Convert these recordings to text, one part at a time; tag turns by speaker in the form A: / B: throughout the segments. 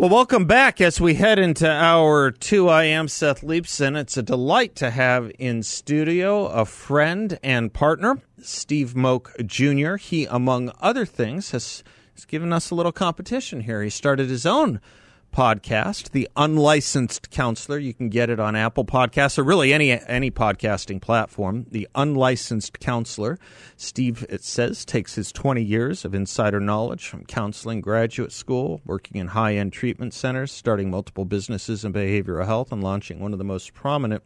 A: Well, welcome back as we head into hour two. I am Seth Leibsohn. It's a delight to have in studio a friend and partner, Steve Moak Jr. He, among other things, has, has given us a little competition here. He started his own podcast, The Unlicensed Counselor. You can get it on Apple Podcasts or really any any podcasting platform. The Unlicensed Counselor. Steve, it says, takes his 20 years of insider knowledge from counseling graduate school, working in high end treatment centers, starting multiple businesses in behavioral health, and launching one of the most prominent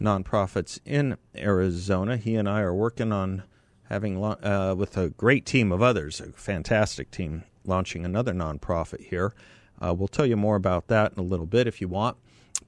A: nonprofits in Arizona. He and I are working on having, uh, with a great team of others, a fantastic team, launching another nonprofit here. Uh, we'll tell you more about that in a little bit if you want.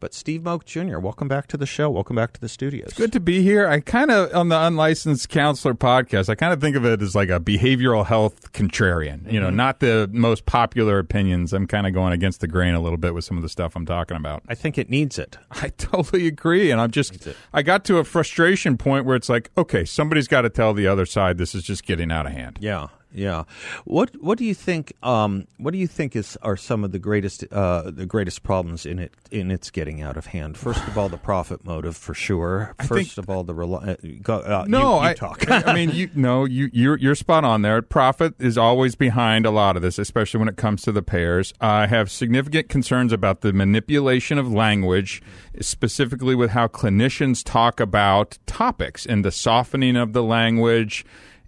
A: But Steve Moak Jr., welcome back to the show. Welcome back to the studios.
B: It's good to be here. I kind of, on the Unlicensed Counselor podcast, I kind of think of it as like a behavioral health contrarian. You know, mm-hmm. not the most popular opinions. I'm kind of going against the grain a little bit with some of the stuff I'm talking about.
A: I think it needs it.
B: I totally agree. And I'm just, I got to a frustration point where it's like, okay, somebody's got to tell the other side this is just getting out of hand.
A: Yeah. Yeah. What What do you think? Um, what do you think is are some of the greatest uh, the greatest problems in it in its getting out of hand? First of all, the profit motive for sure. First think, of all, the reli- uh, uh
B: no,
A: you, you
B: I
A: talk.
B: I mean, you no, you you're, you're spot on there. Profit is always behind a lot of this, especially when it comes to the payers. I have significant concerns about the manipulation of language, specifically with how clinicians talk about topics and the softening of the language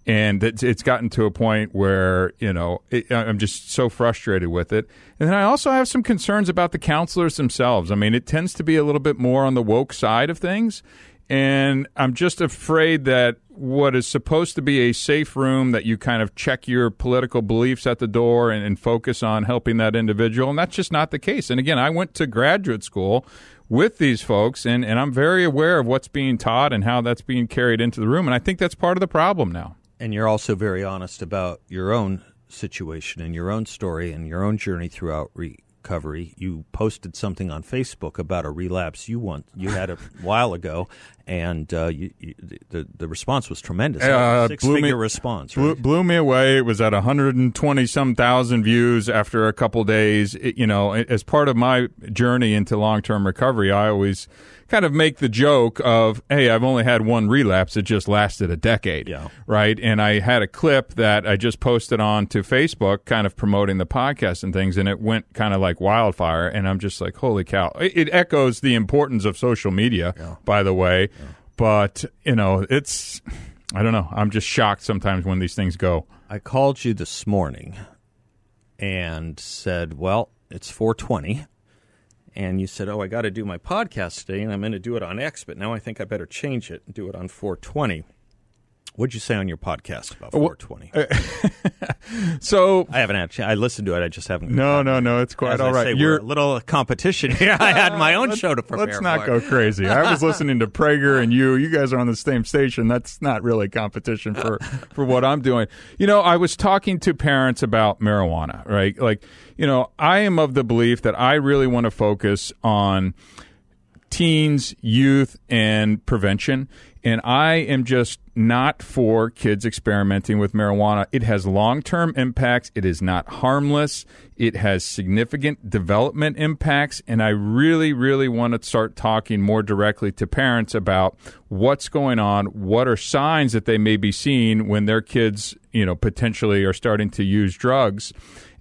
B: and it's, it's gotten to a point where you know it, I'm just so frustrated with it. And then I also have some concerns about the counselors themselves. I mean, it tends to be a little bit more on the woke side of things, and I'm just afraid that what is supposed to be a safe room that you kind of check your political beliefs at the door and, and focus on helping that individual, and that's just not the case. And again, I went to graduate school with these folks, and, and I'm very aware of what's being taught and how that's being carried into the room. And I think that's part of the problem now
A: and you're also very honest about your own situation and your own story and your own journey throughout recovery. You posted something on Facebook about a relapse you want you had a while ago, and uh, you, you, the the response was tremendous. Uh, Six figure me, response.
B: Right? Blew, blew, me away. It was at 120 some thousand views after a couple days. It, you know, as part of my journey into long term recovery, I always kind of make the joke of, hey, I've only had one relapse. It just lasted a decade.
A: Yeah.
B: Right. And I had a clip that I just posted on to Facebook, kind of promoting the podcast and things, and it went kind of like wildfire. And I'm just like, holy cow. It, it echoes the importance of social media, yeah. by the way. But, you know, it's, I don't know. I'm just shocked sometimes when these things go.
A: I called you this morning and said, well, it's 420 and you said, "Oh, I got to do my podcast today, and I'm going to do it on X, but now I think I better change it and do it on 420." What'd you say on your podcast about 420?
B: Uh, so
A: I haven't actually. I listened to it. I just haven't.
B: No, no, no. It's quite all right.
A: Say, You're a little competition here. I had my own show to prepare.
B: Let's not
A: for.
B: go crazy. I was listening to Prager and you. You guys are on the same station. That's not really competition for for what I'm doing. You know, I was talking to parents about marijuana. Right, like you know, I am of the belief that I really want to focus on teens, youth, and prevention. And I am just not for kids experimenting with marijuana. It has long term impacts. It is not harmless. It has significant development impacts. And I really, really want to start talking more directly to parents about what's going on, what are signs that they may be seeing when their kids, you know, potentially are starting to use drugs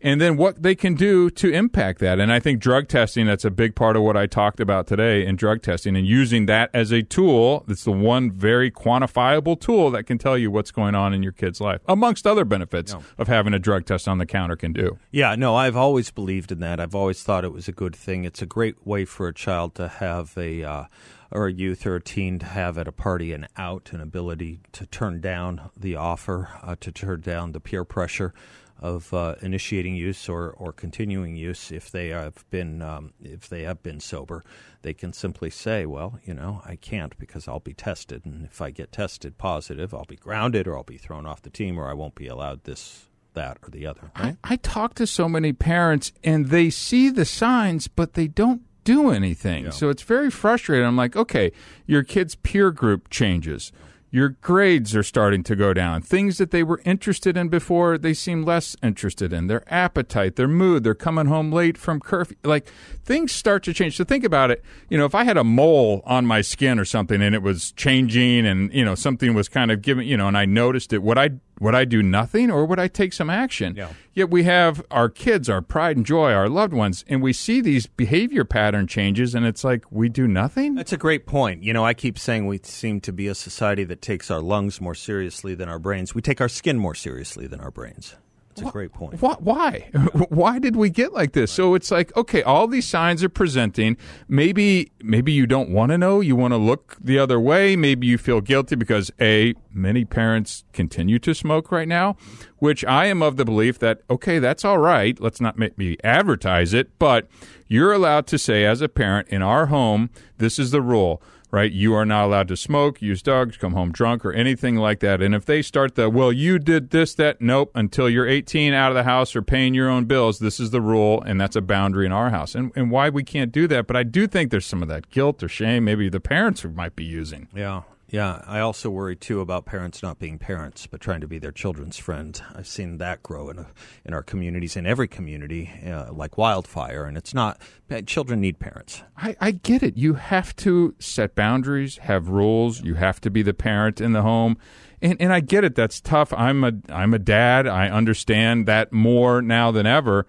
B: and then what they can do to impact that. And I think drug testing, that's a big part of what I talked about today in drug testing and using that as a tool. That's the one very quantifiable tool that can tell you what's going on in your kid's life, amongst other benefits no. of having a drug test on the counter can do.
A: Yeah, no, I've always believed in that. I've always thought it was a good thing. It's a great way for a child to have a. Uh, or a youth or a teen to have at a party an out, an ability to turn down the offer, uh, to turn down the peer pressure of uh, initiating use or, or continuing use if they have been um, if they have been sober, they can simply say, "Well, you know, I can't because I'll be tested, and if I get tested positive, I'll be grounded, or I'll be thrown off the team, or I won't be allowed this." That or the other. Right?
B: I, I talk to so many parents and they see the signs, but they don't do anything.
A: Yeah.
B: So it's very frustrating. I'm like, okay, your kid's peer group changes. Your grades are starting to go down. Things that they were interested in before, they seem less interested in. Their appetite, their mood, they're coming home late from curfew. Like things start to change. So think about it. You know, if I had a mole on my skin or something and it was changing and, you know, something was kind of giving, you know, and I noticed it, would I would I do nothing or would I take some action?
A: Yeah.
B: Yet we have our kids, our pride and joy, our loved ones, and we see these behavior pattern changes, and it's like we do nothing.
A: That's a great point. You know, I keep saying we seem to be a society that takes our lungs more seriously than our brains. We take our skin more seriously than our brains. It's a great point.
B: Why? Why? why did we get like this? So it's like, okay, all these signs are presenting. Maybe, maybe you don't want to know. You want to look the other way. Maybe you feel guilty because a many parents continue to smoke right now, which I am of the belief that okay, that's all right. Let's not make me advertise it, but you're allowed to say as a parent in our home, this is the rule right? You are not allowed to smoke, use drugs, come home drunk, or anything like that. And if they start the, well, you did this, that, nope, until you're 18 out of the house or paying your own bills, this is the rule, and that's a boundary in our house. And, and why we can't do that. But I do think there's some of that guilt or shame maybe the parents might be using.
A: Yeah. Yeah, I also worry too about parents not being parents, but trying to be their children's friend. I've seen that grow in a, in our communities, in every community, uh, like wildfire. And it's not children need parents.
B: I, I get it. You have to set boundaries, have rules. You have to be the parent in the home, and and I get it. That's tough. I'm a I'm a dad. I understand that more now than ever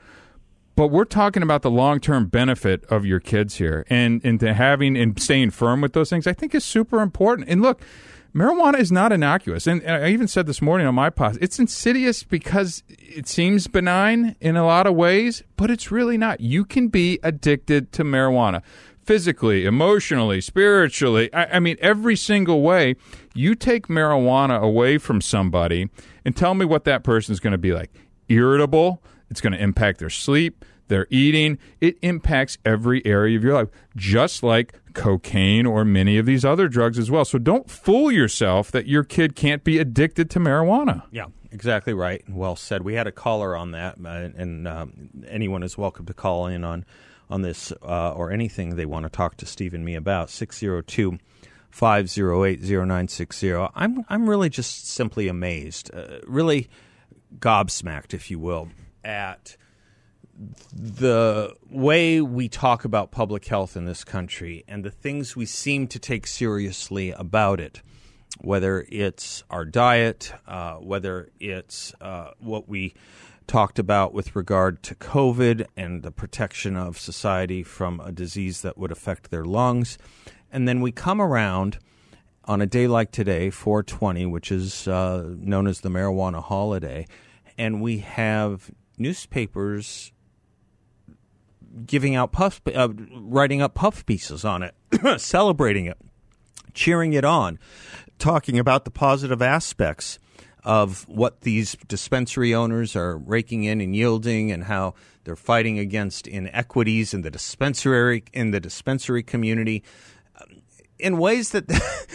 B: but we're talking about the long term benefit of your kids here, and into having and staying firm with those things. I think is super important. And look, marijuana is not innocuous, and I even said this morning on my post, it's insidious because it seems benign in a lot of ways, but it's really not. You can be addicted to marijuana. Physically, emotionally, spiritually, I, I mean, every single way. You take marijuana away from somebody and tell me what that person is going to be like irritable, it's going to impact their sleep, their eating. It impacts every area of your life, just like cocaine or many of these other drugs as well. So don't fool yourself that your kid can't be addicted to marijuana.
A: Yeah, exactly right. Well said. We had a caller on that, uh, and um, anyone is welcome to call in on on this uh, or anything they want to talk to Steve and me about. 602 508 0960. I'm, I'm really just simply amazed, uh, really gobsmacked, if you will, at the way we talk about public health in this country and the things we seem to take seriously about it, whether it's our diet, uh, whether it's uh, what we talked about with regard to COVID and the protection of society from a disease that would affect their lungs. And then we come around on a day like today, 420, which is uh, known as the marijuana holiday, and we have newspapers giving out puff, uh, writing up puff pieces on it, celebrating it, cheering it on, talking about the positive aspects of what these dispensary owners are raking in and yielding, and how they're fighting against inequities in the dispensary in the dispensary community, in ways that,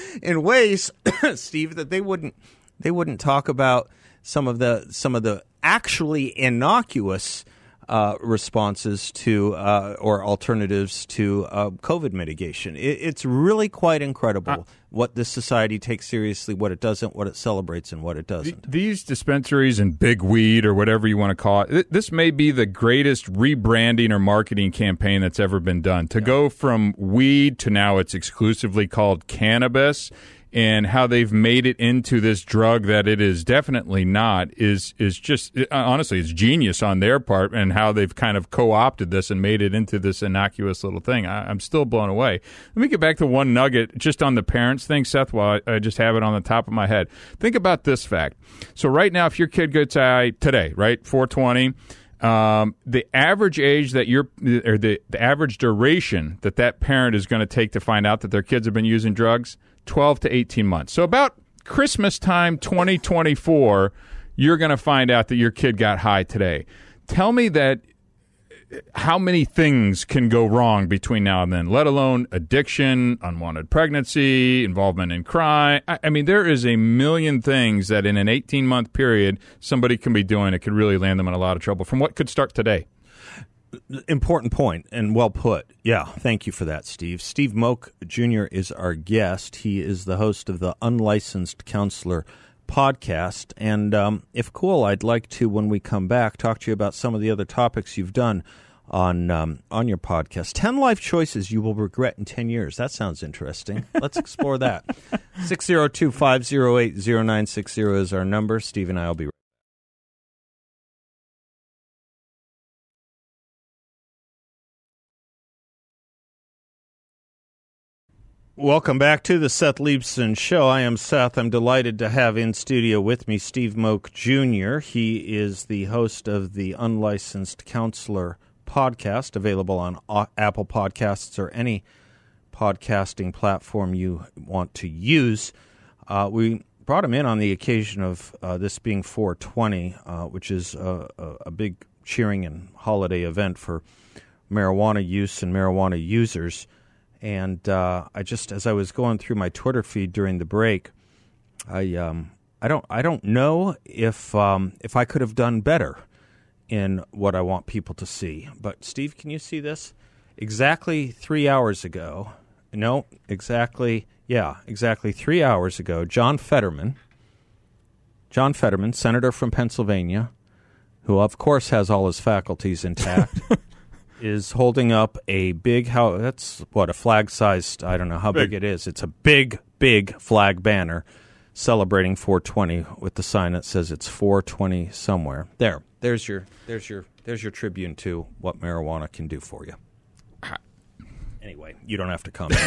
A: in ways, Steve, that they wouldn't they wouldn't talk about some of the some of the actually innocuous uh, responses to uh, or alternatives to uh, COVID mitigation. It, it's really quite incredible what this society takes seriously, what it doesn't, what it celebrates, and what it doesn't.
B: These dispensaries and big weed or whatever you want to call it, this may be the greatest rebranding or marketing campaign that's ever been done. To yeah. go from weed to now it's exclusively called cannabis and how they've made it into this drug that it is definitely not is is just uh, honestly it's genius on their part and how they've kind of co-opted this and made it into this innocuous little thing. I, am still blown away. Let me get back to one nugget just on the parents thing, Seth. While I, I just have it on the top of my head, think about this fact. So right now, if your kid gets I today, right, 420. Um, the average age that you're, or the, the average duration that that parent is going to take to find out that their kids have been using drugs, 12 to 18 months. So about Christmas time 2024, you're going to find out that your kid got high today. Tell me that uh, how many things can go wrong between now and then, let alone addiction, unwanted pregnancy, involvement in crime. I, I mean, there is a million things that in an 18 month period somebody can be doing It could really land them in a lot of trouble from what could start today.
A: Important point and well put. Yeah, thank you for that, Steve. Steve Moak Jr. is our guest. He is the host of the Unlicensed Counselor podcast. And um, if cool, I'd like to, when we come back, talk to you about some of the other topics you've done on um, on your podcast. Ten life choices you will regret in ten years. That sounds interesting. Let's explore that. 602-508-0960 is our number. Steve and I will be Welcome back to the Seth Leibsohn Show. I am Seth. I'm delighted to have in studio with me Steve Moak Jr. He is the host of the Unlicensed Counselor podcast, available on Apple Podcasts or any podcasting platform you want to use. Uh, we brought him in on the occasion of uh, this being 420, uh, which is a, a, big cheering and holiday event for marijuana use and marijuana users. And uh, I just, as I was going through my Twitter feed during the break, I um, I don't I don't know if um, if I could have done better in what I want people to see. But Steve, can you see this? Exactly three hours ago. No, exactly. Yeah, exactly three hours ago. John Fetterman, John Fetterman, senator from Pennsylvania, who of course has all his faculties intact. is holding up a big how that's what a flag sized I don't know how big. big it is. It's a big big flag banner celebrating 420 with the sign that says it's 420 somewhere. There. There's your there's your there's your tribune to what marijuana can do for you. Anyway, you don't have to comment.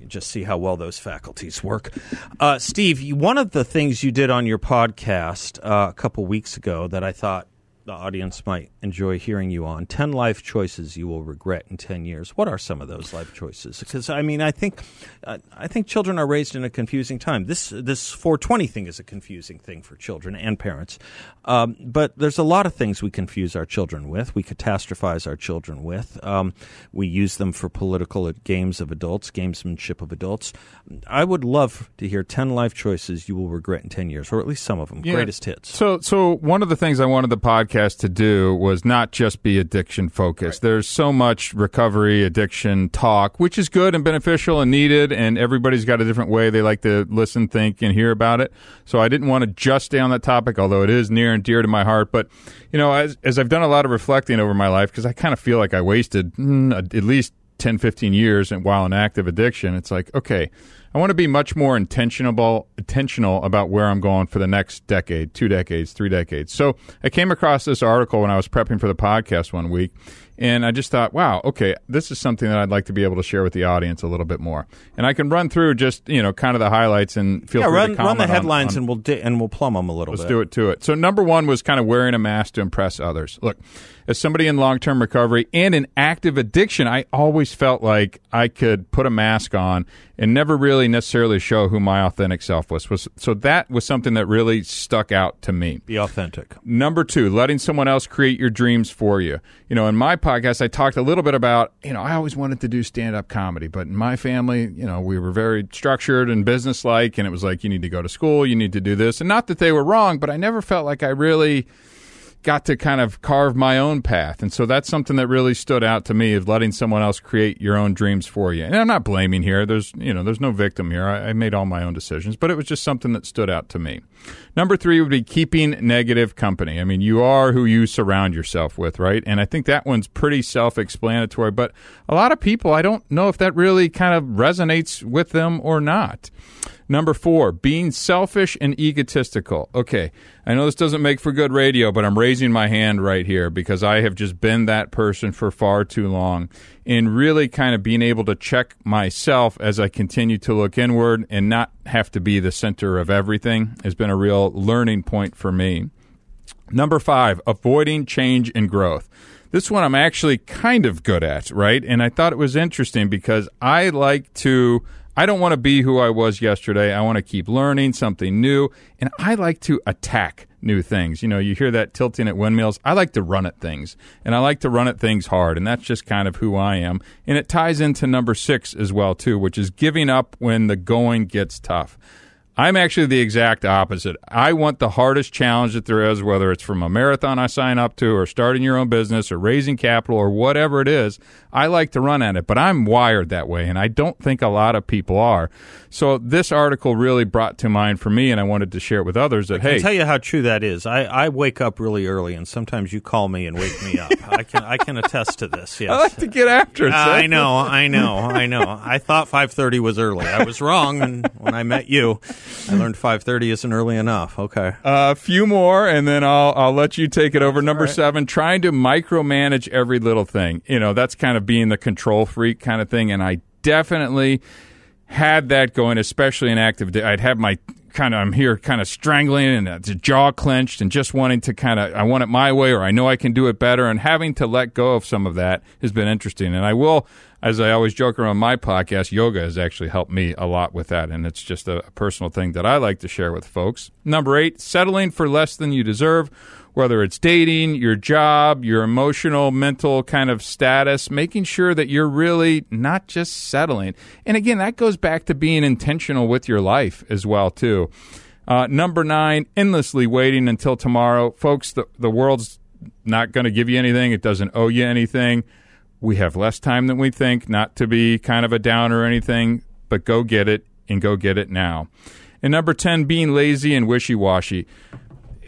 A: you just see how well those faculties work. Uh, Steve, one of the things you did on your podcast uh, a couple weeks ago that I thought the audience might enjoy hearing you on. 10 life choices you will regret in 10 years. What are some of those life choices? Because i mean i think uh, i think children are raised in a confusing time. This this 420 thing is a confusing thing for children and parents. Um, but there's a lot of things we confuse our children with. We catastrophize our children with. Um, we use them for political games of adults gamesmanship of adults. I would love to hear 10 life choices you will regret in 10 years or at least some of them. Yeah. greatest hits.
B: So so one of the things i wanted the podcast podcast to do was not just be addiction focused. Right. There's so much recovery, addiction talk, which is good and beneficial and needed, and everybody's got a different way they like to listen, think, and hear about it. So I didn't want to just stay on that topic, although it is near and dear to my heart. But, you know, as, as I've done a lot of reflecting over my life, because I kind of feel like I wasted mm, at least 10, 15 years while in active addiction, it's like, okay, I want to be much more intentional intentional about where I'm going for the next decade, two decades, three decades. So I came across this article when I was prepping for the podcast one week, and I just thought, wow, okay, this is something that I'd like to be able to share with the audience a little bit more. And I can run through just you know kind of the highlights and feel
A: yeah,
B: free
A: run,
B: to comment
A: run the headlines
B: on, on,
A: and we'll di- and we'll plumb them a little. Bit.
B: Let's
A: bit.
B: do it to it. So number one was kind of wearing a mask to impress others. Look, as somebody in long term recovery and in active addiction, I always felt like I could put a mask on and never really necessarily show who my authentic self was. was. So that was something that really stuck out to me.
A: Be authentic.
B: Number two, letting someone else create your dreams for you. You know, in my podcast, I talked a little bit about, you know, I always wanted to do stand up comedy, but in my family, you know, we were very structured and business like, and it was like, you need to go to school, you need to do this. And not that they were wrong, but I never felt like I really got to kind of carve my own path. And so that's something that really stood out to me of letting someone else create your own dreams for you. And I'm not blaming here. There's, you know, there's no victim here. I, I made all my own decisions, but it was just something that stood out to me. Number three would be keeping negative company. I mean, you are who you surround yourself with, right? And I think that one's pretty self explanatory, but a lot of people, I don't know if that really kind of resonates with them or not. Number four, being selfish and egotistical. Okay, I know this doesn't make for good radio, but I'm raising my hand right here because I have just been that person for far too long. In really kind of being able to check myself as I continue to look inward and not have to be the center of everything has been a real learning point for me. Number five, avoiding change and growth. This one I'm actually kind of good at, right? And I thought it was interesting because I like to I don't want to be who I was yesterday. I want to keep learning something new, and I like to attack new things. You know, you hear that tilting at windmills. I like to run at things, and I like to run at things hard, and that's just kind of who I am. And it ties into number six as well too, which is giving up when the going gets tough. I'm actually the exact opposite. I want the hardest challenge that there is, whether it's from a marathon I sign up to, or starting your own business, or raising capital, or whatever it is. I like to run at it, but I'm wired that way, and I don't think a lot of people are. So this article really brought to mind for me, and I wanted to share it with others that
A: I'll
B: hey,
A: tell you how true that is. I, I wake up really early, and sometimes you call me and wake me up. I can I can attest to this. Yes,
B: I like to get after it.
A: I know, I know, I know. I thought 5:30 was early. I was wrong, when I met you, I learned 5:30 isn't early enough. Okay.
B: A few more, and then I'll I'll let you take it over. Number seven, trying to micromanage every little thing. You know, that's kind of being the control freak kind of thing, and I definitely had that going, especially in active. Day I'd have my kind of I'm here, kind of strangling and uh, the jaw clenched, and just wanting to kind of I want it my way, or I know I can do it better, and having to let go of some of that has been interesting. And I will, as I always joke around my podcast, yoga has actually helped me a lot with that, and it's just a personal thing that I like to share with folks. Number eight, settling for less than you deserve whether it's dating, your job, your emotional, mental kind of status, making sure that you're really not just settling. And again, that goes back to being intentional with your life as well too. Uh, number nine, endlessly waiting until tomorrow, folks. The the world's not going to give you anything. It doesn't owe you anything. We have less time than we think. Not to be kind of a downer or anything, but go get it and go get it now. And number ten, being lazy and wishy washy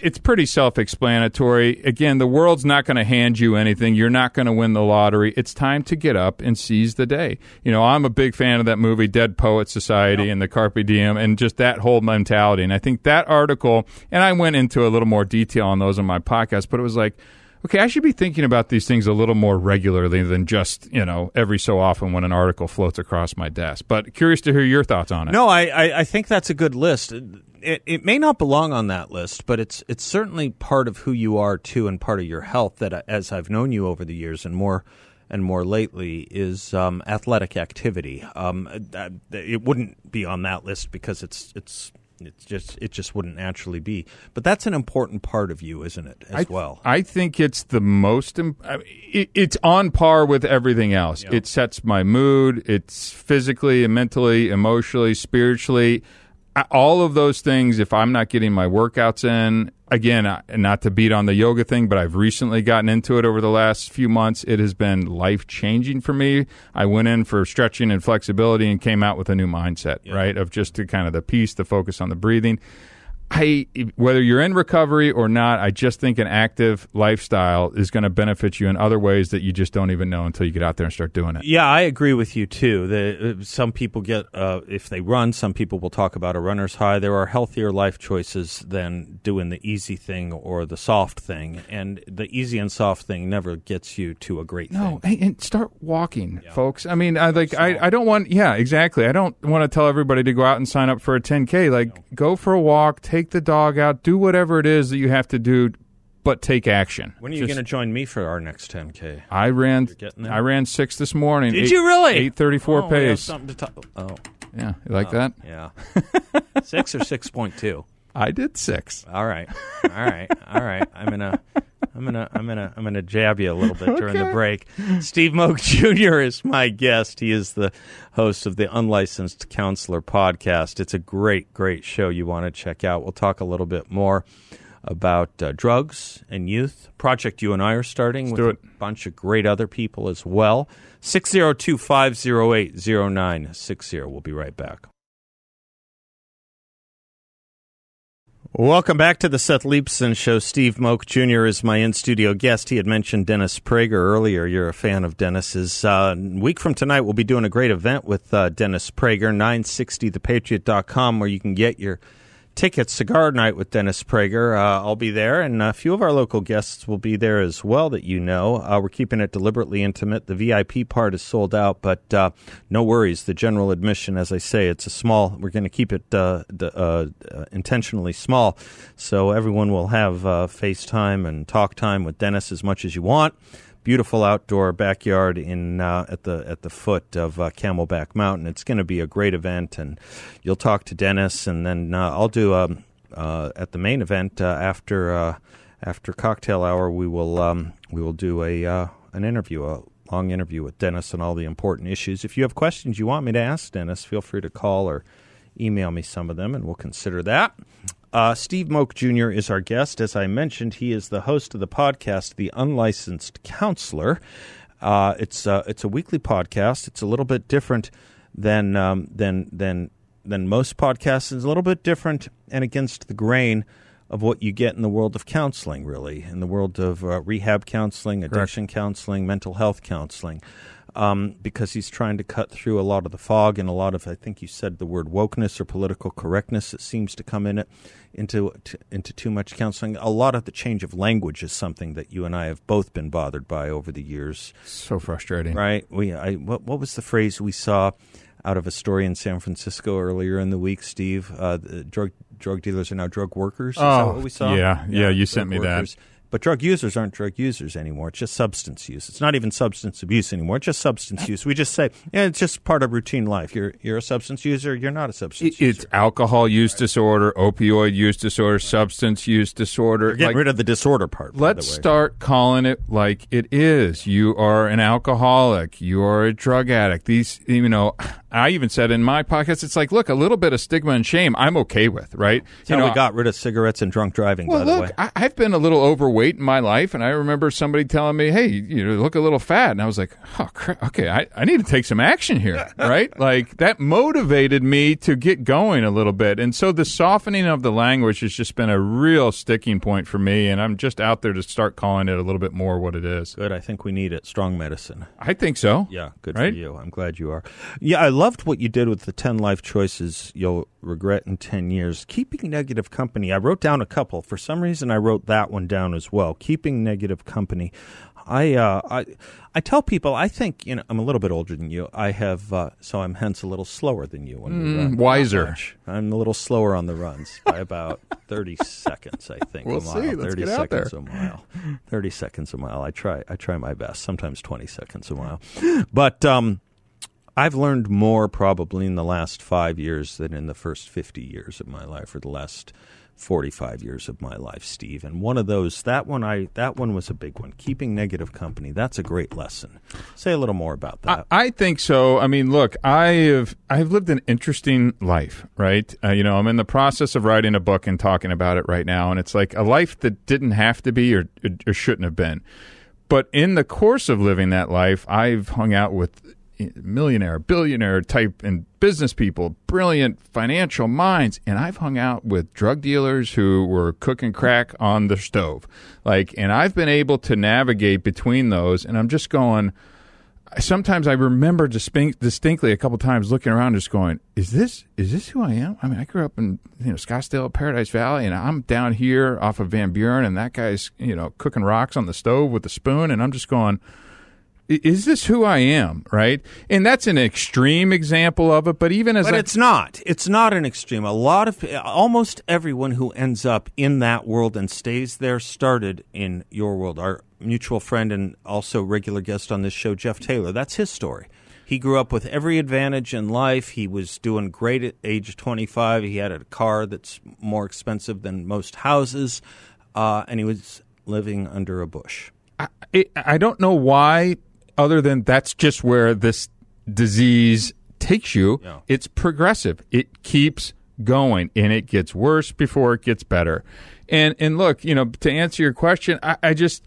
B: it's pretty self-explanatory. Again, the world's not going to hand you anything. You're not going to win the lottery. It's time to get up and seize the day. You know, I'm a big fan of that movie Dead Poet Society and the Carpe Diem and just that whole mentality. And I think that article and I went into a little more detail on those in my podcast, but it was like Okay, I should be thinking about these things a little more regularly than just, you know, every so often when an article floats across my desk. But curious to hear your thoughts on it.
A: No, I, I, I think that's a good list. It, it may not belong on that list, but it's it's certainly part of who you are too, and part of your health. That as I've known you over the years, and more and more lately, is um, athletic activity. Um, it wouldn't be on that list because it's it's it's just it just wouldn't naturally be. But that's an important part of you, isn't it? As
B: I th-
A: well.
B: I think it's the most. Im- I mean, it, it's on par with everything else. It sets my mood. It's physically and mentally, emotionally, spiritually. All of those things. If I'm not getting my workouts in, again, I- not to beat on the yoga thing, but I've recently gotten into it over the last few months. It has been life changing for me. I went in for stretching and flexibility and came out with a new mindset, right? Of just to kind of the peace, the focus on the breathing. I whether you're in recovery or not, I just think an active lifestyle is going to benefit you in other ways that you just don't even know until you get out there and start doing it.
A: Yeah, I agree with you too. The, uh, some people get uh, if they run. Some people will talk about a runner's high. There are healthier life choices than doing the easy thing or the soft thing, and the easy and soft thing never gets you to a great
B: No,
A: thing.
B: hey, and start walking, folks. I mean, I like I, I don't want yeah, exactly. I don't want to tell everybody to go out and sign up for a 10K. Like go for a walk, take the dog out, do whatever it is that you have to do, but take action.
A: When are you going to join me for our next 10k?
B: I ran? I ran 6 this morning.
A: Did you really?
B: 8:34
A: oh,
B: pace.
A: something to talk. Oh,
B: Yeah, you like oh, that?
A: yeah. Six or six point two.
B: I did 6.
A: All right, all right, all right. I'm gonna, I'm gonna, I'm gonna, I'm gonna jab you a little bit during the break. Steve Moak Jr. is my guest. He is the host of the Unlicensed Counselor podcast. It's a great, great show. You want to check out. We'll talk a little bit more about uh, drugs and youth. Project you and I are starting with
B: do it.
A: a bunch of great other people as well. 602 508 0960. We'll be right back. Welcome back to the Seth Leibsohn Show. Steve Moak Jr. is my in studio guest. He had mentioned Dennis Prager earlier. You're a fan of Dennis's. Uh, week from tonight, we'll be doing a great event with uh, Dennis Prager, 960thepatriot.com, where you can get your tickets. Cigar Night with Dennis Prager. Uh, I'll be there, and a few of our local guests will be there as well that you know. Uh, we're keeping it deliberately intimate. The VIP part is sold out, but uh, no worries. The general admission, as I say, it's a small. We're going to keep it uh, uh, uh, intentionally small, so everyone will have uh, FaceTime and talk time with Dennis as much as you want. Beautiful outdoor backyard in uh, at the at the foot of uh, Camelback Mountain. It's going to be a great event, and you'll talk to Dennis, and then uh, I'll do um, uh, at the main event uh, after uh, after cocktail hour. We will um, we will do a an interview, a long interview with Dennis on all the important issues. If you have questions you want me to ask Dennis, feel free to call or email me some of them, and we'll consider that. Uh, Steve Moak Jr. is our guest. As I mentioned, he is the host of the podcast, The Unlicensed Counselor. Uh, it's uh, it's a weekly podcast. It's a little bit different than um, than than than most podcasts. It's a little bit different and against the grain of what you get in the world of counseling, really, in the world of uh, rehab counseling, addiction counseling, mental health counseling um, because he's trying to cut through a lot of the fog and a lot of, I think you said the word wokeness or political correctness that seems to come in it into to, into too much counseling. A lot of the change of language is something that you and I have both been bothered by over the years.
B: So frustrating,
A: right? We, I, what, what was the phrase we saw out of a story in San Francisco earlier in the week, Steve? Uh, drug drug dealers are now drug workers. Is
B: oh,
A: what we saw?
B: Yeah, yeah, yeah you sent me workers. that.
A: But drug users aren't drug users anymore. It's just substance use. It's not even substance abuse anymore. It's just substance use. We just say, yeah, it's just part of routine life. You're you're a substance user. You're not a substance
B: it's user. It's alcohol use right. disorder, opioid use disorder, substance use disorder.
A: You're getting like, rid of the disorder part.
B: Let's start calling it like it is. You are an alcoholic. You are a drug addict. These, you know, I even said in my podcast, it's like, look, a little bit of stigma and shame, I'm okay with, right?
A: you know, we got rid of cigarettes and drunk driving.
B: Well,
A: look,
B: I, have been a little overweight in my life, and I remember somebody telling me, "Hey, you look a little fat," and I was like, "Oh, crap. okay, I, I need to take some action here, right?" like that motivated me to get going a little bit, and so the softening of the language has just been a real sticking point for me, and I'm just out there to start calling it a little bit more what it is.
A: Good. I think we need it. Strong medicine.
B: I think so.
A: Yeah. Good right? for you. I'm glad you are. Yeah, I loved what you did with the 10 life choices you'll regret in 10 years. Keeping negative company. I wrote down a couple. For some reason, I wrote that one down as well. Keeping negative company. I, uh, I, I tell people I think you know I'm a little bit older than you. I have uh, so I'm hence a little slower than you when mm.
B: Wiser.
A: I'm a little slower on the runs by about 30 seconds. I think
B: we'll
A: a mile.
B: See. Let's
A: 30
B: get
A: seconds
B: a
A: mile. 30 seconds a mile. I try. I try my best. Sometimes 20 seconds a mile. But um, I've learned more probably in the last five years than in the first 50 years of my life or the last 45 years of my life, Steve. And one of those, that one, I that one was a big one. Keeping negative company. That's a great lesson. Say a little more about that.
B: I, I think so. I mean, look, I have I've lived an interesting life, right? Uh, you know, I'm in the process of writing a book and talking about it right now, and it's like a life that didn't have to be or, or shouldn't have been. But in the course of living that life, I've hung out with millionaire, billionaire type and business people, brilliant financial minds. And I've hung out with drug dealers who were cooking crack on the stove. Like, and I've been able to navigate between those. And I'm just going, sometimes I remember distinct, distinctly a couple times looking around, just going, "Is this is this who I am?" I mean, I grew up in you know Scottsdale, Paradise Valley, and I'm down here off of Van Buren, and that guy's you know cooking rocks on the stove with a spoon, and I'm just going, is this who I am, right? And that's an extreme example of it, but even as
A: But
B: I,
A: it's not. It's not an extreme. A lot of almost everyone who ends up in that world and stays there started in your world. Our mutual friend and also regular guest on this show Jeff Taylor, that's his story. He grew up with every advantage in life. He was doing great at age 25. He had a car that's more expensive than most houses, uh, and he was living under a bush.
B: I, I don't know why other than that's just where this disease takes you. Yeah. It's progressive. It keeps going and it gets worse before it gets better. And and look, you know, to answer your question, I, I just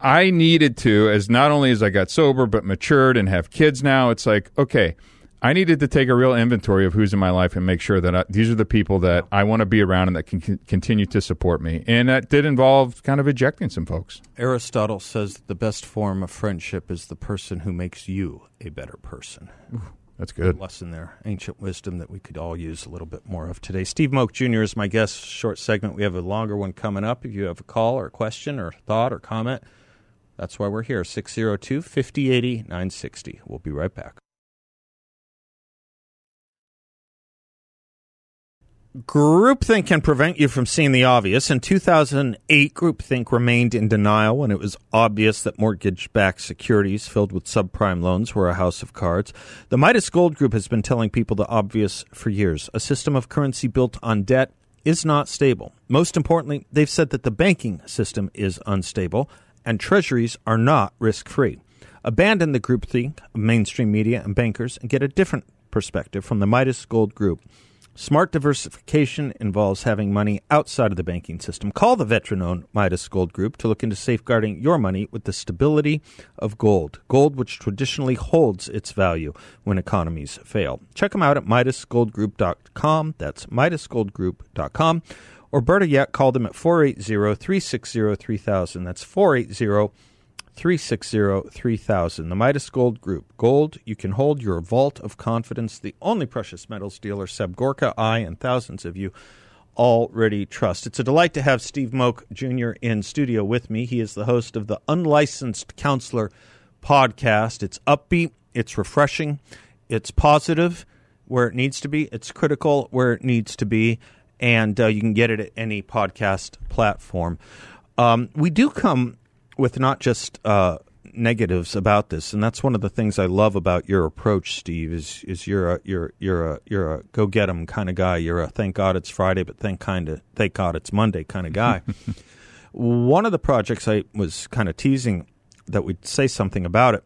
B: I needed to, as not only as I got sober but matured and have kids now, it's like, okay, I needed to take a real inventory of who's in my life and make sure that I, these are the people that I want to be around and that can c- continue to support me. And that did involve kind of ejecting some folks.
A: Aristotle says that the best form of friendship is the person who makes you a better person.
B: Ooh, that's good.
A: lesson there. Ancient wisdom that we could all use a little bit more of today. Steve Moak Jr. is my guest. Short segment. We have a longer one coming up. If you have a call or a question or thought or comment, that's why we're here. 602 5080 960. We'll be right back. Groupthink can prevent you from seeing the obvious. In 2008, groupthink remained in denial when it was obvious that mortgage backed securities filled with subprime loans were a house of cards. The Midas Gold Group has been telling people the obvious for years. A system of currency built on debt is not stable. Most importantly, they've said that the banking system is unstable and treasuries are not risk free. Abandon the groupthink of mainstream media and bankers and get a different perspective from the Midas Gold Group. Smart diversification involves having money outside of the banking system. Call the veteran owned Midas Gold Group to look into safeguarding your money with the stability of gold. Gold, which traditionally holds its value when economies fail. Check them out at MidasGoldGroup.com. That's MidasGoldGroup.com. Or better yet, call them at 480 360 3000. That's 480 360 3000. The Midas Gold Group. Gold, you can hold your vault of confidence. The only precious metals dealer Seb Gorka, I, and thousands of you already trust. It's a delight to have Steve Moak Jr. in studio with me. He is the host of the Unlicensed Counselor podcast. It's upbeat, it's refreshing, it's positive where it needs to be, it's critical where it needs to be, and uh, you can get it at any podcast platform. Um, we do come with not just uh, negatives about this, and that's one of the things I love about your approach, Steve. Is is you're a you're you're a you're a go get 'em kind of guy. You're a thank God it's Friday, but thank kind of thank God it's Monday kind of guy. one of the projects I was kind of teasing that we'd say something about it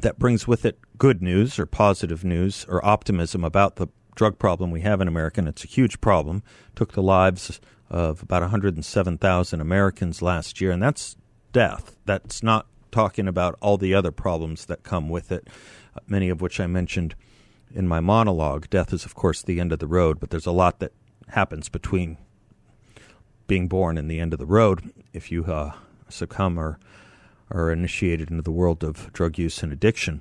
A: that brings with it good news or positive news or optimism about the drug problem we have in America. And it's a huge problem. Took the lives of about 107,000 Americans last year, and that's death. That's not talking about all the other problems that come with it, many of which I mentioned in my monologue. Death is, of course, the end of the road, but there's a lot that happens between being born and the end of the road if you uh, succumb or are initiated into the world of drug use and addiction.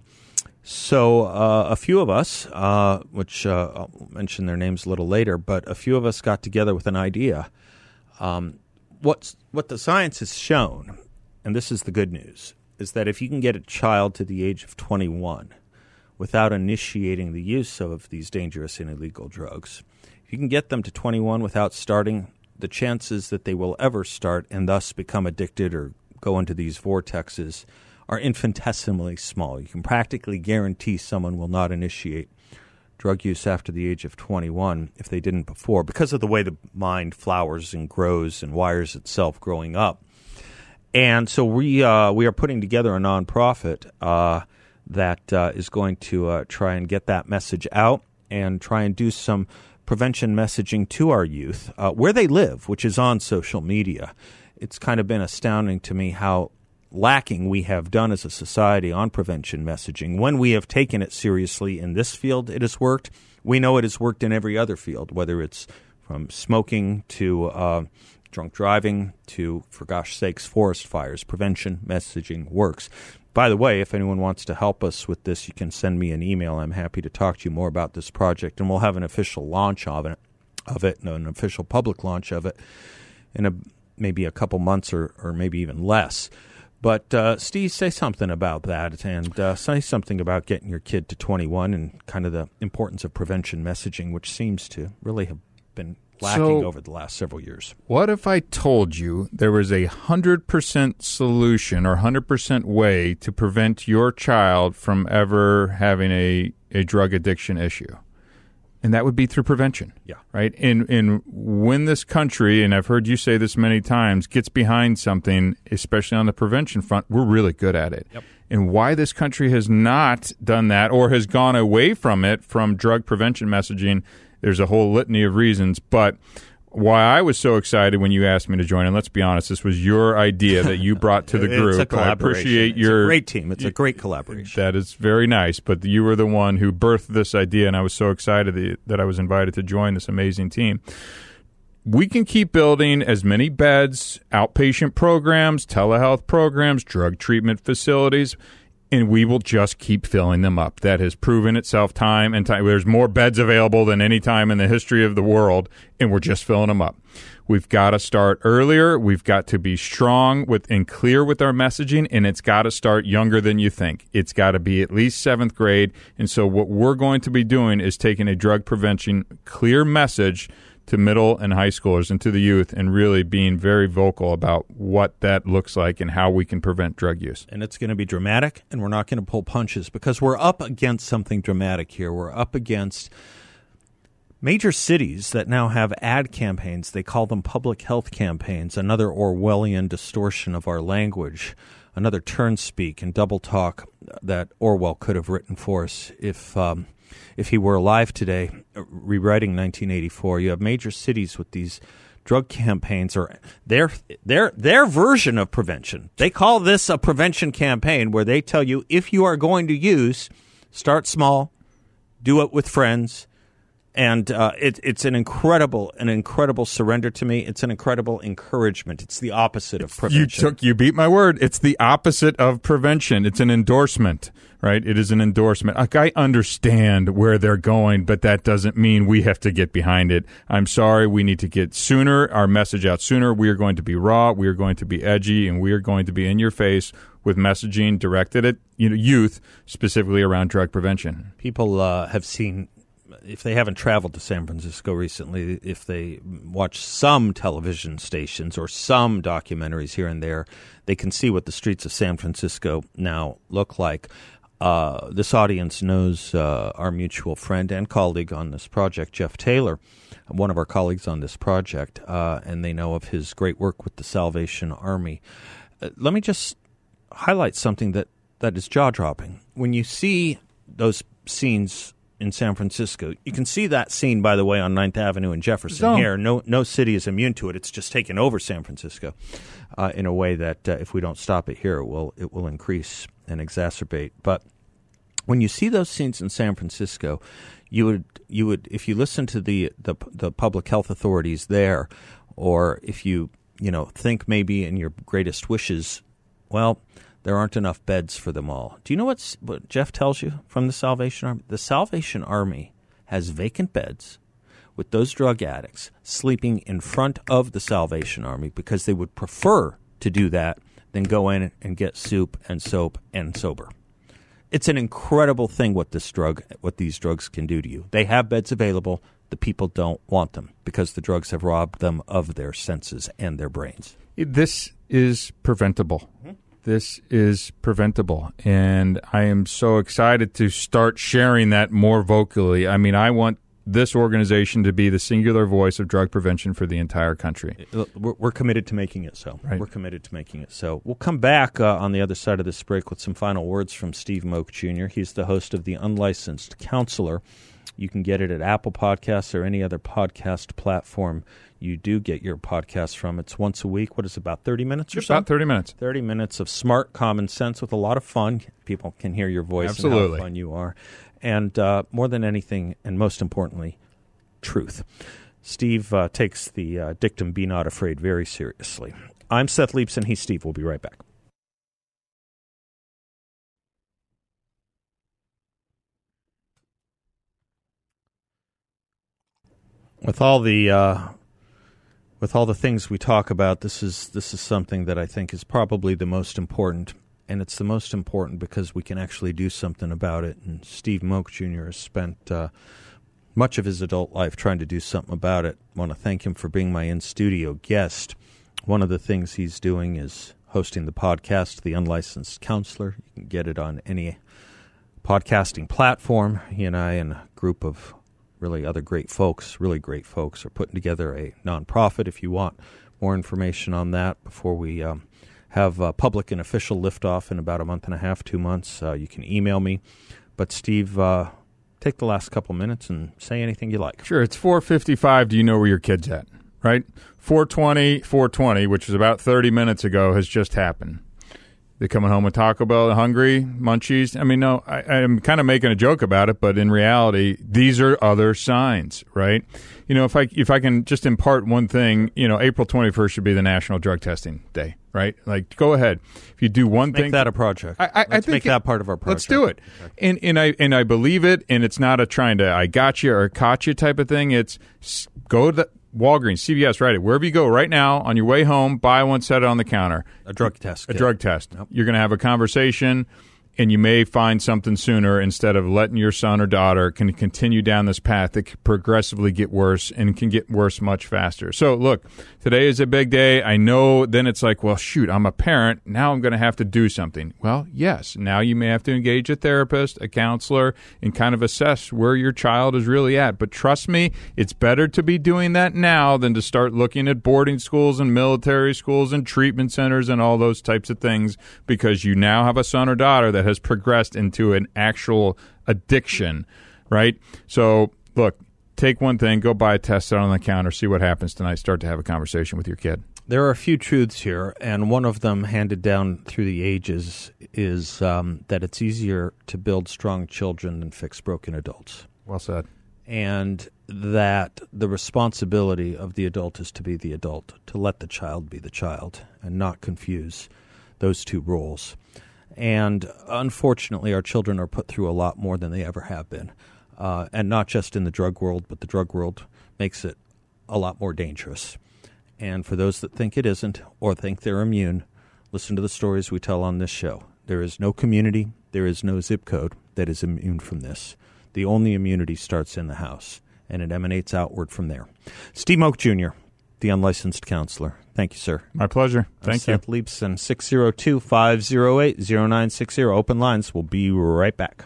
A: So, uh, a few of us, uh, which uh, I'll mention their names a little later, but a few of us got together with an idea. Um, what the science has shown and this is the good news, is that if you can get a child to the age of 21 without initiating the use of these dangerous and illegal drugs, if you can get them to 21 without starting, the chances that they will ever start and thus become addicted or go into these vortexes are infinitesimally small. You can practically guarantee someone will not initiate drug use after the age of 21 if they didn't before because of the way the mind flowers and grows and wires itself growing up. And so we uh, we are putting together a nonprofit uh, that uh, is going to uh, try and get that message out and try and do some prevention messaging to our youth uh, where they live, which is on social media. It's kind of been astounding to me how lacking we have done as a society on prevention messaging. When we have taken it seriously in this field, it has worked. We know it has worked in every other field, whether it's from smoking to uh, drunk driving to, for gosh sakes, forest fires. Prevention messaging works. By the way, if anyone wants to help us with this, you can send me an email. I'm happy to talk to you more about this project, and we'll have an official launch of it, of it, an official public launch of it, in a maybe a couple months or, or maybe even less. But uh, Steve, say something about that, and uh, say something about getting your kid to 21, and kind of the importance of prevention messaging, which seems to really have been lacking
B: So-
A: over the last several years.
B: What if I told you there was a 100% solution or 100% way to prevent your child from ever having a, a drug addiction issue? And that would be through prevention.
A: Yeah.
B: Right? And, and when this country, and I've heard you say this many times, gets behind something, especially on the prevention front, we're really good at it.
A: Yep.
B: And why this country has not done that or has gone away from it from drug prevention messaging, there's a whole litany of reasons. But why I was so excited when you asked me to join, and let's be honest, this was your idea that you brought to the group.
A: It's a
B: I
A: collaboration.
B: appreciate
A: It's
B: your
A: a great team. It's a great collaboration.
B: that is very nice, but you were the one who birthed this idea, and I was so excited that I was invited to join this amazing team. We can keep building as many beds, outpatient programs, telehealth programs, drug treatment facilities, and we will just keep filling them up. That has proven itself time and time. There's more beds available than any time in the history of the world, and we're just filling them up. We've got to start earlier. We've got to be strong with and clear with our messaging, and it's got to start younger than you think. It's got to be at least seventh grade. And so, what we're going to be doing is taking a drug prevention clear message to middle and high schoolers and to the youth and really being very vocal about what that looks like and how we can prevent drug use.
A: And it's going to be dramatic, and we're not going to pull punches because we're up against something dramatic here. We're up against major cities that now have ad campaigns. They call them public health campaigns, another Orwellian distortion of our language, another turn speak and double talk that Orwell could have written for us if. Um, if he were alive today, rewriting 1984, you have major cities with these drug campaigns or their their their version of prevention. They call this a prevention campaign where they tell you if you are going to use, start small, do it with friends, and uh, it, it's an incredible an incredible surrender to me. It's an incredible encouragement. It's the opposite of prevention.
B: You took you beat my word. It's the opposite of prevention. It's an endorsement right? It is an endorsement. Like, I understand where they're going, but that doesn't mean we have to get behind it. I'm sorry. We need to get sooner, our message out sooner. We are going to be raw. We are going to be edgy, and we are going to be in your face with messaging directed at you know, youth, specifically around drug prevention.
A: People uh, have seen if they haven't traveled to San Francisco recently, if they watch some television stations or some documentaries here and there, they can see what the streets of San Francisco now look like. Uh, this audience knows uh, our mutual friend and colleague on this project, Jeff Taylor, one of our colleagues on this project, uh, and they know of his great work with the Salvation Army. Uh, let me just highlight something that, that is jaw dropping. When you see those scenes in San Francisco, you can see that scene, by the way, on 9th Avenue and Jefferson here. No, no city is immune to it. It's just taken over San Francisco uh, in a way that uh, if we don't stop it here, it will, it will increase and exacerbate. But when you see those scenes in San Francisco, you would you would if you listen to the the, the public health authorities there, or if you you know think maybe in your greatest wishes, well, there aren't enough beds for them all. Do you know what's, what Jeff tells you from the Salvation Army? The Salvation Army has vacant beds with those drug addicts sleeping in front of the Salvation Army because they would prefer to do that than go in and get soup and soap and sober it's an incredible thing what this drug, what these drugs can do to you. They have beds available. The people don't want them because the drugs have robbed them of their senses and their brains.
B: This is preventable. Mm-hmm. This is preventable. And I am so excited to start sharing that more vocally. I mean, I want this organization to be the singular voice of drug prevention for the entire country.
A: We're, we're committed to making it so. Right. We're committed to making it so. We'll come back uh, on the other side of this break with some final words from Steve Moak Jr. He's the host of The Unlicensed Counselor. You can get it at Apple Podcasts or any other podcast platform you do get your podcast from. It's once a week. What is it, about 30 minutes or so?
B: About 30 minutes.
A: 30 minutes of smart common sense with a lot of fun. People can hear your voice
B: Absolutely.
A: and how fun you are and uh, more than anything, and most importantly, truth. Steve uh, takes the uh, dictum "Be not afraid" very seriously. I'm Seth Leibsohn. He's Steve. We'll be right back. With all the uh, with all the things we talk about, this is this is something that I think is probably the most important and it's the most important because we can actually do something about it. And Steve Moak Jr. has spent uh, much of his adult life trying to do something about it. I want to thank him for being my in studio guest. One of the things he's doing is hosting the podcast, The Unlicensed Counselor. You can get it on any podcasting platform. He and I and a group of really other great folks, really great folks, are putting together a nonprofit. If you want more information on that before we um, have uh, public and official liftoff in about a month and a half, two months. Uh, you can email me. But Steve, uh, take the last couple minutes and say anything you like.
B: Sure. It's 4:55. Do you know where your kid's at? Right. 420, 420, which was about 30 minutes ago, has just happened. They're coming home with Taco Bell, hungry, munchies. I mean, no, I, I'm kind of making a joke about it, but in reality, these are other signs, right? You know, if I if I can just impart one thing, you know, April 21st should be the National Drug Testing Day, right? Like, go ahead. If you do one
A: let's
B: thing,
A: make that a project.
B: I, I, I
A: make
B: it,
A: that part of our project.
B: Let's do it. And and I and I believe it. And it's not a trying to I got you or caught you type of thing. It's go to the Walgreens, CVS, right? Wherever you go right now on your way home, buy one, set it on the counter.
A: A drug test.
B: A drug test. Yep. You're going to have a conversation, and you may find something sooner instead of letting your son or daughter can continue down this path that can progressively get worse and can get worse much faster. So, look, today is a big day. I know then it's like, well, shoot, I'm a parent. Now I'm going to have to do something. Well, yes, now you may have to engage a therapist, a counselor, and kind of assess where your child is really at. But trust me, it's better to be doing that now than to start looking at boarding schools and military schools and treatment centers and all those types of things because you now have a son or daughter that has progressed into an actual addiction, right? So, look, take one thing, go buy a test, set on the counter, see what happens tonight, start to have a conversation with your kid.
A: There are a few truths here, and one of them handed down through the ages is um, that it's easier to build strong children than fix broken adults.
B: Well said.
A: And that the responsibility of the adult is to be the adult, to let the child be the child, and not confuse those two roles. And unfortunately, our children are put through a lot more than they ever have been. Uh, and not just in the drug world, but the drug world makes it a lot more dangerous. And for those that think it isn't or think they're immune, listen to the stories we tell on this show. There is no community, there is no zip code that is immune from this. The only immunity starts in the house, and it emanates outward from there. Steve Moak Jr., the unlicensed counselor. Thank you, sir.
B: My pleasure.
A: I'm
B: Thank you.
A: Seth Leibsohn, 602 508 0960. Open lines. We'll be right back.